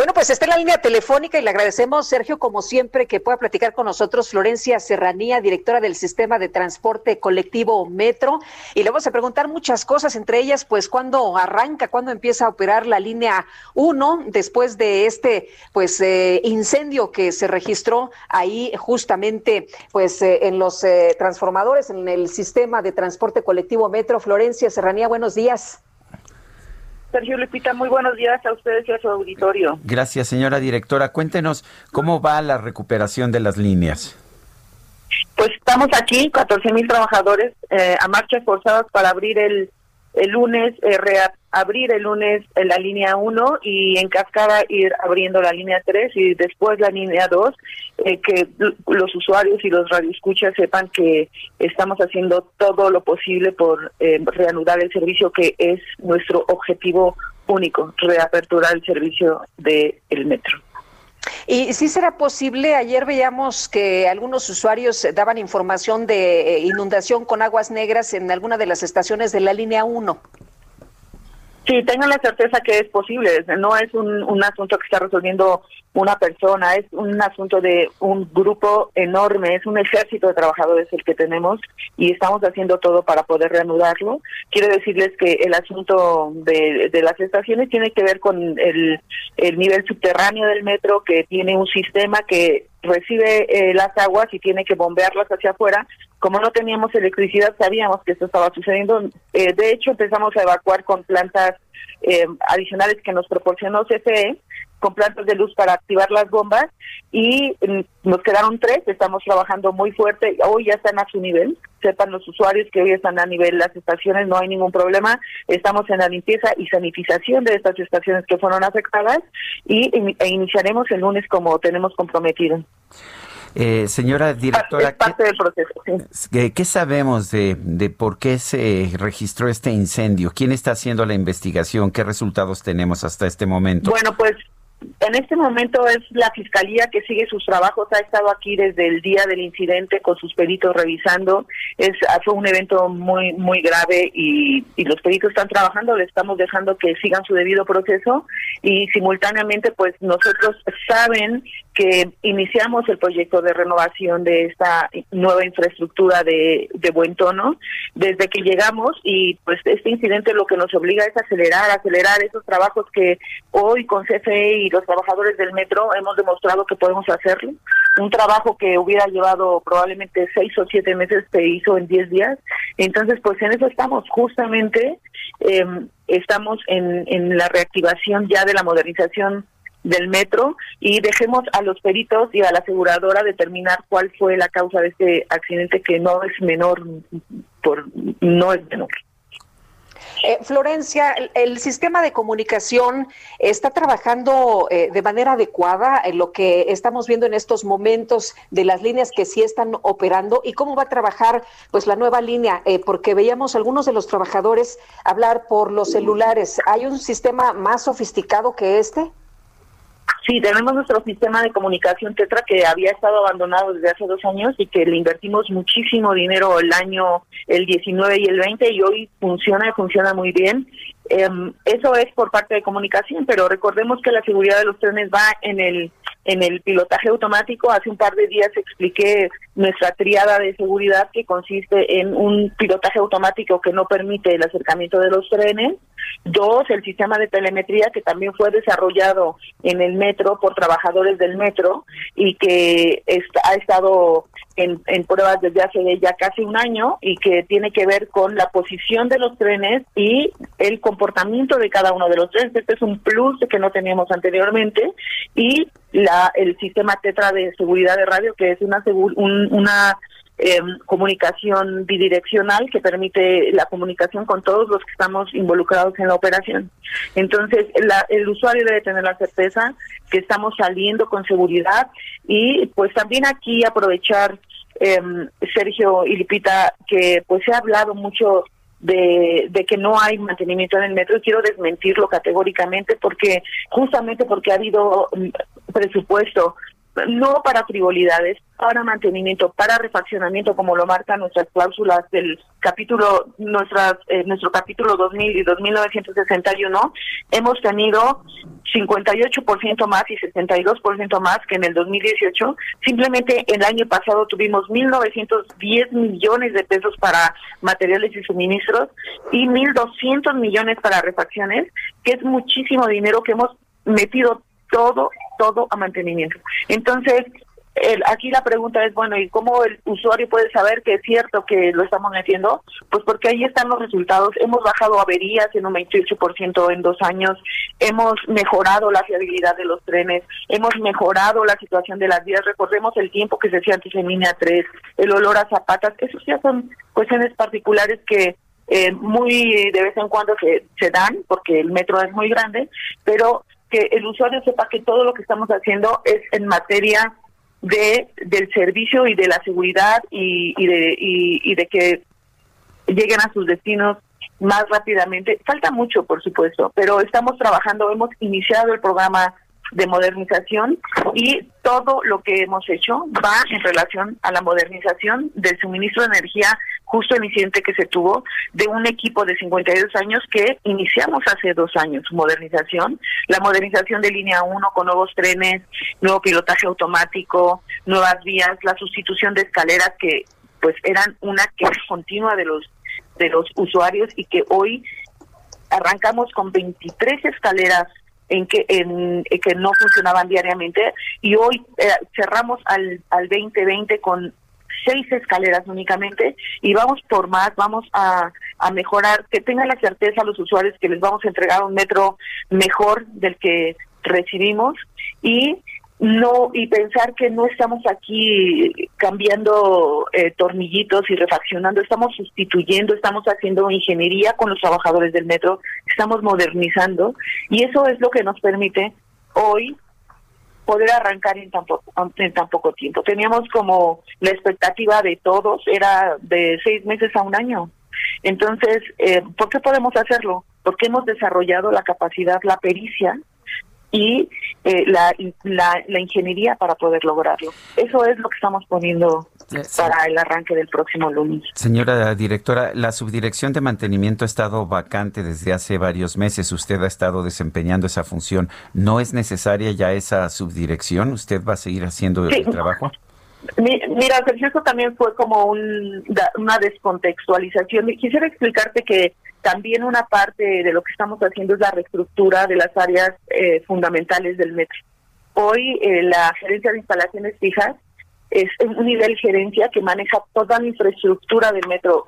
Bueno, pues está en la línea telefónica y le agradecemos, Sergio, como siempre, que pueda platicar con nosotros Florencia Serranía, directora del Sistema de Transporte Colectivo Metro. Y le vamos a preguntar muchas cosas, entre ellas, pues, cuándo arranca, cuándo empieza a operar la línea 1 después de este, pues, eh, incendio que se registró ahí justamente, pues, eh, en los eh, transformadores, en el Sistema de Transporte Colectivo Metro. Florencia Serranía, buenos días. Sergio Lupita, muy buenos días a ustedes y a su auditorio. Gracias, señora directora. Cuéntenos cómo va la recuperación de las líneas. Pues estamos aquí, 14 mil trabajadores eh, a marchas forzadas para abrir el, el lunes, eh, reabrir el lunes en la línea 1 y en cascada ir abriendo la línea 3 y después la línea 2, eh, que los usuarios y los radioescuchas sepan que estamos haciendo todo lo posible por eh, reanudar el servicio que es nuestro objetivo único, reaperturar el servicio del el metro. Y si será posible, ayer veíamos que algunos usuarios daban información de eh, inundación con aguas negras en alguna de las estaciones de la línea 1. Sí, tengan la certeza que es posible. No es un, un asunto que está resolviendo una persona, es un asunto de un grupo enorme, es un ejército de trabajadores el que tenemos y estamos haciendo todo para poder reanudarlo. Quiero decirles que el asunto de, de las estaciones tiene que ver con el, el nivel subterráneo del metro que tiene un sistema que recibe eh, las aguas y tiene que bombearlas hacia afuera. Como no teníamos electricidad, sabíamos que esto estaba sucediendo. Eh, de hecho, empezamos a evacuar con plantas eh, adicionales que nos proporcionó CFE con plantas de luz para activar las bombas y mm, nos quedaron tres, estamos trabajando muy fuerte, hoy ya están a su nivel, sepan los usuarios que hoy están a nivel las estaciones, no hay ningún problema, estamos en la limpieza y sanitización de estas estaciones que fueron afectadas y e iniciaremos el lunes como tenemos comprometido. Eh, señora directora, es parte del proceso. ¿qué, ¿qué, sabemos de, de por qué se registró este incendio? ¿Quién está haciendo la investigación? ¿Qué resultados tenemos hasta este momento? Bueno, pues en este momento es la fiscalía que sigue sus trabajos, ha estado aquí desde el día del incidente con sus peritos revisando. Es fue un evento muy muy grave y, y los peritos están trabajando, le estamos dejando que sigan su debido proceso y simultáneamente pues nosotros saben que iniciamos el proyecto de renovación de esta nueva infraestructura de, buen tono desde que llegamos y pues este incidente lo que nos obliga es acelerar, acelerar esos trabajos que hoy con CFE y los trabajadores del metro hemos demostrado que podemos hacerlo. Un trabajo que hubiera llevado probablemente seis o siete meses se hizo en diez días. Entonces, pues en eso estamos. Justamente eh, estamos en la reactivación ya de la modernización del metro y dejemos a los peritos y a la aseguradora determinar cuál fue la causa de este accidente que no es menor por no es menor. Eh, Florencia, el, sistema de comunicación está trabajando eh, de manera adecuada en lo que estamos viendo en estos momentos de las líneas que sí están operando y cómo va a trabajar pues la nueva línea, eh, porque veíamos algunos de los trabajadores hablar por los celulares. ¿Hay un sistema más sofisticado que este? Sí, tenemos nuestro sistema de comunicación Tetra que había estado abandonado desde hace dos años y que le invertimos muchísimo dinero el año, el 19 y el 20 y hoy funciona y funciona muy bien. Eh, eso es por parte de comunicación, pero recordemos que la seguridad de los trenes va en el en el pilotaje automático. Hace un par de días expliqué nuestra triada de seguridad que consiste en un pilotaje automático que no permite el acercamiento de los trenes. Dos, el sistema de telemetría que también fue desarrollado en el metro por trabajadores del metro y que está, ha estado en, en, pruebas desde hace ya casi un año y que tiene que ver con la posición de los trenes y el comportamiento de cada uno de los trenes. Este es un plus que no teníamos anteriormente y la el sistema Tetra de seguridad de radio que es una un, una em, comunicación bidireccional que permite la comunicación con todos los que estamos involucrados en la operación. Entonces, el usuario debe tener la certeza que estamos saliendo con seguridad y pues también aquí aprovechar, em, Sergio y Lipita, que pues se ha hablado mucho de, de, que no hay mantenimiento en el metro y quiero desmentirlo categóricamente porque justamente porque ha habido mm, presupuesto no para frivolidades, para mantenimiento, para refaccionamiento, como lo marcan nuestras cláusulas del capítulo, nuestras, eh, nuestro capítulo 2000 y 2961, hemos tenido 58% más y 62% más que en el 2018. Simplemente el año pasado tuvimos 1.910 millones de pesos para materiales y suministros y 1.200 millones para refacciones, que es muchísimo dinero que hemos metido todo, todo a mantenimiento. Entonces, el, aquí la pregunta es, bueno, ¿y cómo el usuario puede saber que es cierto que lo estamos metiendo? Pues porque ahí están los resultados. Hemos bajado averías en un 28% en dos años, hemos mejorado la fiabilidad de los trenes, hemos mejorado la situación de las vías. Recordemos el tiempo que se hacía antes en línea 3, el olor a zapatas, esos ya son cuestiones particulares que eh, muy de vez en cuando se, se dan, porque el metro es muy grande, pero que el usuario sepa que todo lo que estamos haciendo es en materia de del servicio y de la seguridad y, y de y, de que lleguen a sus destinos más rápidamente. Falta mucho, por supuesto, pero estamos trabajando, hemos iniciado el programa de modernización y todo lo que hemos hecho va en relación a la modernización del suministro de energía justo el incidente que se tuvo de un equipo de 52 años que iniciamos hace dos años, modernización, la modernización de línea 1 con nuevos trenes, nuevo pilotaje automático, nuevas vías, la sustitución de escaleras que pues eran una queja continua de los de los usuarios y que hoy arrancamos con 23 escaleras en que en, que no funcionaban diariamente. Y hoy eh, cerramos al al 2020 con seis escaleras únicamente. Y vamos por más, vamos a, a mejorar, que tengan la certeza los usuarios que les vamos a entregar un metro mejor del que recibimos. Y no y pensar que no estamos aquí cambiando eh, tornillitos y refaccionando, estamos sustituyendo, estamos haciendo ingeniería con los trabajadores del metro, estamos modernizando y eso es lo que nos permite hoy poder arrancar en tan, poco, en tan poco tiempo. Teníamos como la expectativa de todos era de seis meses a un año. Entonces, eh, ¿por qué podemos hacerlo? Porque hemos desarrollado la capacidad, la pericia y eh, la, la, ingeniería para poder lograrlo. Eso es lo que estamos poniendo para el arranque del próximo lunes. Señora directora, la subdirección de mantenimiento ha estado vacante desde hace varios meses. Usted ha estado desempeñando esa función. ¿No es necesaria ya esa subdirección? ¿Usted va a seguir haciendo el trabajo? Mira, Sergio, eso también fue como un, una descontextualización. Quisiera explicarte que también una parte de lo que estamos haciendo es la reestructura de las áreas eh, fundamentales del metro. Hoy eh, la gerencia de instalaciones fijas es un nivel gerencia que maneja toda la infraestructura del metro.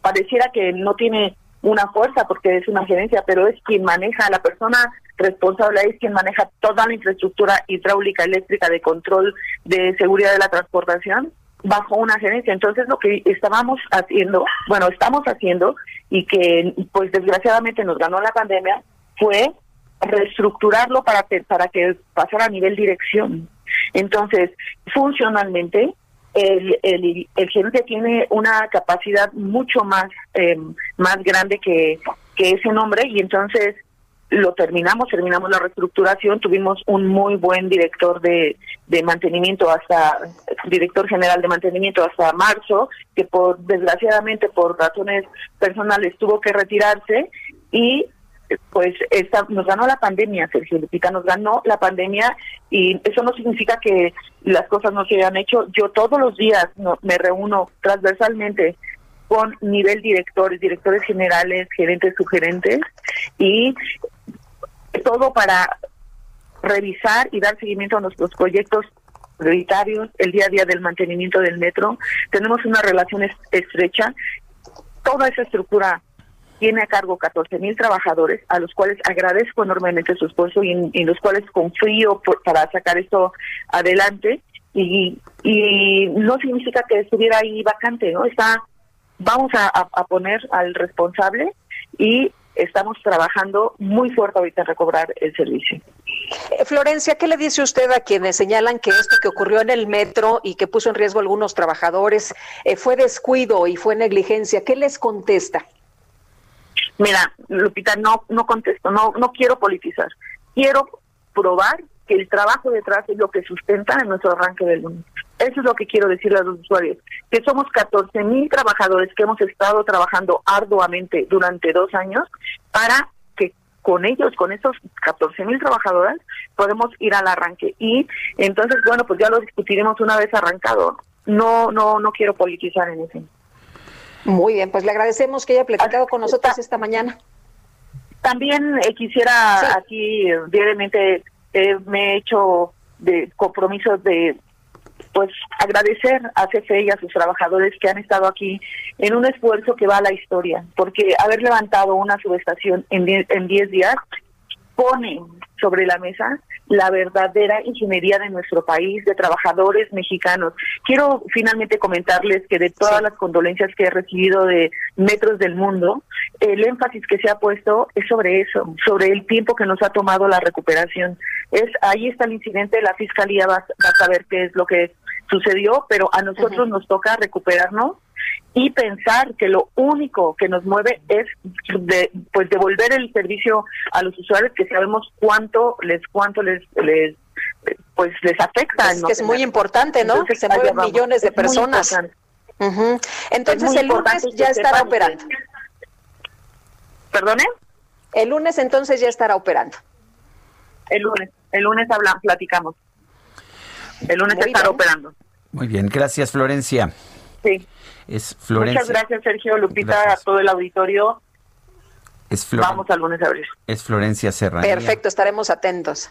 Pareciera que no tiene una fuerza porque es una gerencia, pero es quien maneja, la persona responsable es quien maneja toda la infraestructura hidráulica, eléctrica, de control, de seguridad de la transportación bajo una gerencia. Entonces lo que estábamos haciendo, bueno, estamos haciendo y que pues desgraciadamente nos ganó la pandemia fue reestructurarlo para que, para que pasara a nivel dirección. Entonces, funcionalmente, el, el, el gerente tiene una capacidad mucho más, eh, más grande que, que ese nombre y entonces lo terminamos, terminamos la reestructuración, tuvimos un muy buen director de, de mantenimiento hasta, director general de mantenimiento hasta marzo, que por desgraciadamente por razones personales tuvo que retirarse y pues esta, nos ganó la pandemia, Sergio Lupita, nos ganó la pandemia y eso no significa que las cosas no se hayan hecho. Yo todos los días me reúno transversalmente con nivel directores, directores generales, gerentes, sugerentes y todo para revisar y dar seguimiento a nuestros proyectos prioritarios, el día a día del mantenimiento del metro. Tenemos una relación estrecha. Toda esa estructura tiene a cargo 14 mil trabajadores, a los cuales agradezco enormemente su esfuerzo y en, los cuales confío para sacar esto adelante. y, y no significa que estuviera ahí vacante, ¿no? Está, vamos a, a poner al responsable y estamos trabajando muy fuerte ahorita en recobrar el servicio. Eh, Florencia, ¿qué le dice usted a quienes señalan que esto que ocurrió en el metro y que puso en riesgo a algunos trabajadores eh, fue descuido y fue negligencia? ¿Qué les contesta? Mira, Lupita, no, no contesto, no, no quiero politizar. Quiero probar que el trabajo detrás es lo que sustenta en nuestro arranque del lunes. Eso es lo que quiero decirle a los usuarios, que somos 14 mil trabajadores que hemos estado trabajando arduamente durante dos años para que con ellos, con esos 14 mil trabajadores, podemos ir al arranque. Y entonces, bueno, pues ya lo discutiremos una vez arrancado. No, no, no quiero politizar en ese. Muy bien, pues le agradecemos que haya platicado con nosotros esta mañana. También eh, quisiera aquí eh, brevemente eh, me he hecho de compromisos de pues agradecer a CFE y a sus trabajadores que han estado aquí en un esfuerzo que va a la historia, porque haber levantado una subestación en 10 días pone sobre la mesa la verdadera ingeniería de nuestro país, de trabajadores mexicanos. Quiero finalmente comentarles que de todas las condolencias que he recibido de metros del mundo, el énfasis que se ha puesto es sobre eso, sobre el tiempo que nos ha tomado la recuperación. Es ahí está el incidente, la fiscalía va, va a saber qué es lo que sucedió, pero a nosotros nos toca recuperarnos y pensar que lo único que nos mueve es de, pues devolver el servicio a los usuarios que sabemos cuánto les cuánto les les pues les afecta es, que es muy importante no se mueven millones de personas. entonces el lunes ya estará operando. Perdone el lunes entonces ya estará operando. El lunes el lunes hablamos platicamos. El lunes estará operando. Muy bien gracias Florencia. Sí. Es Florencia. Muchas gracias, Sergio Lupita, a todo el auditorio. Es Vamos al lunes a abrir. Es Florencia Serrano. Perfecto, estaremos atentos.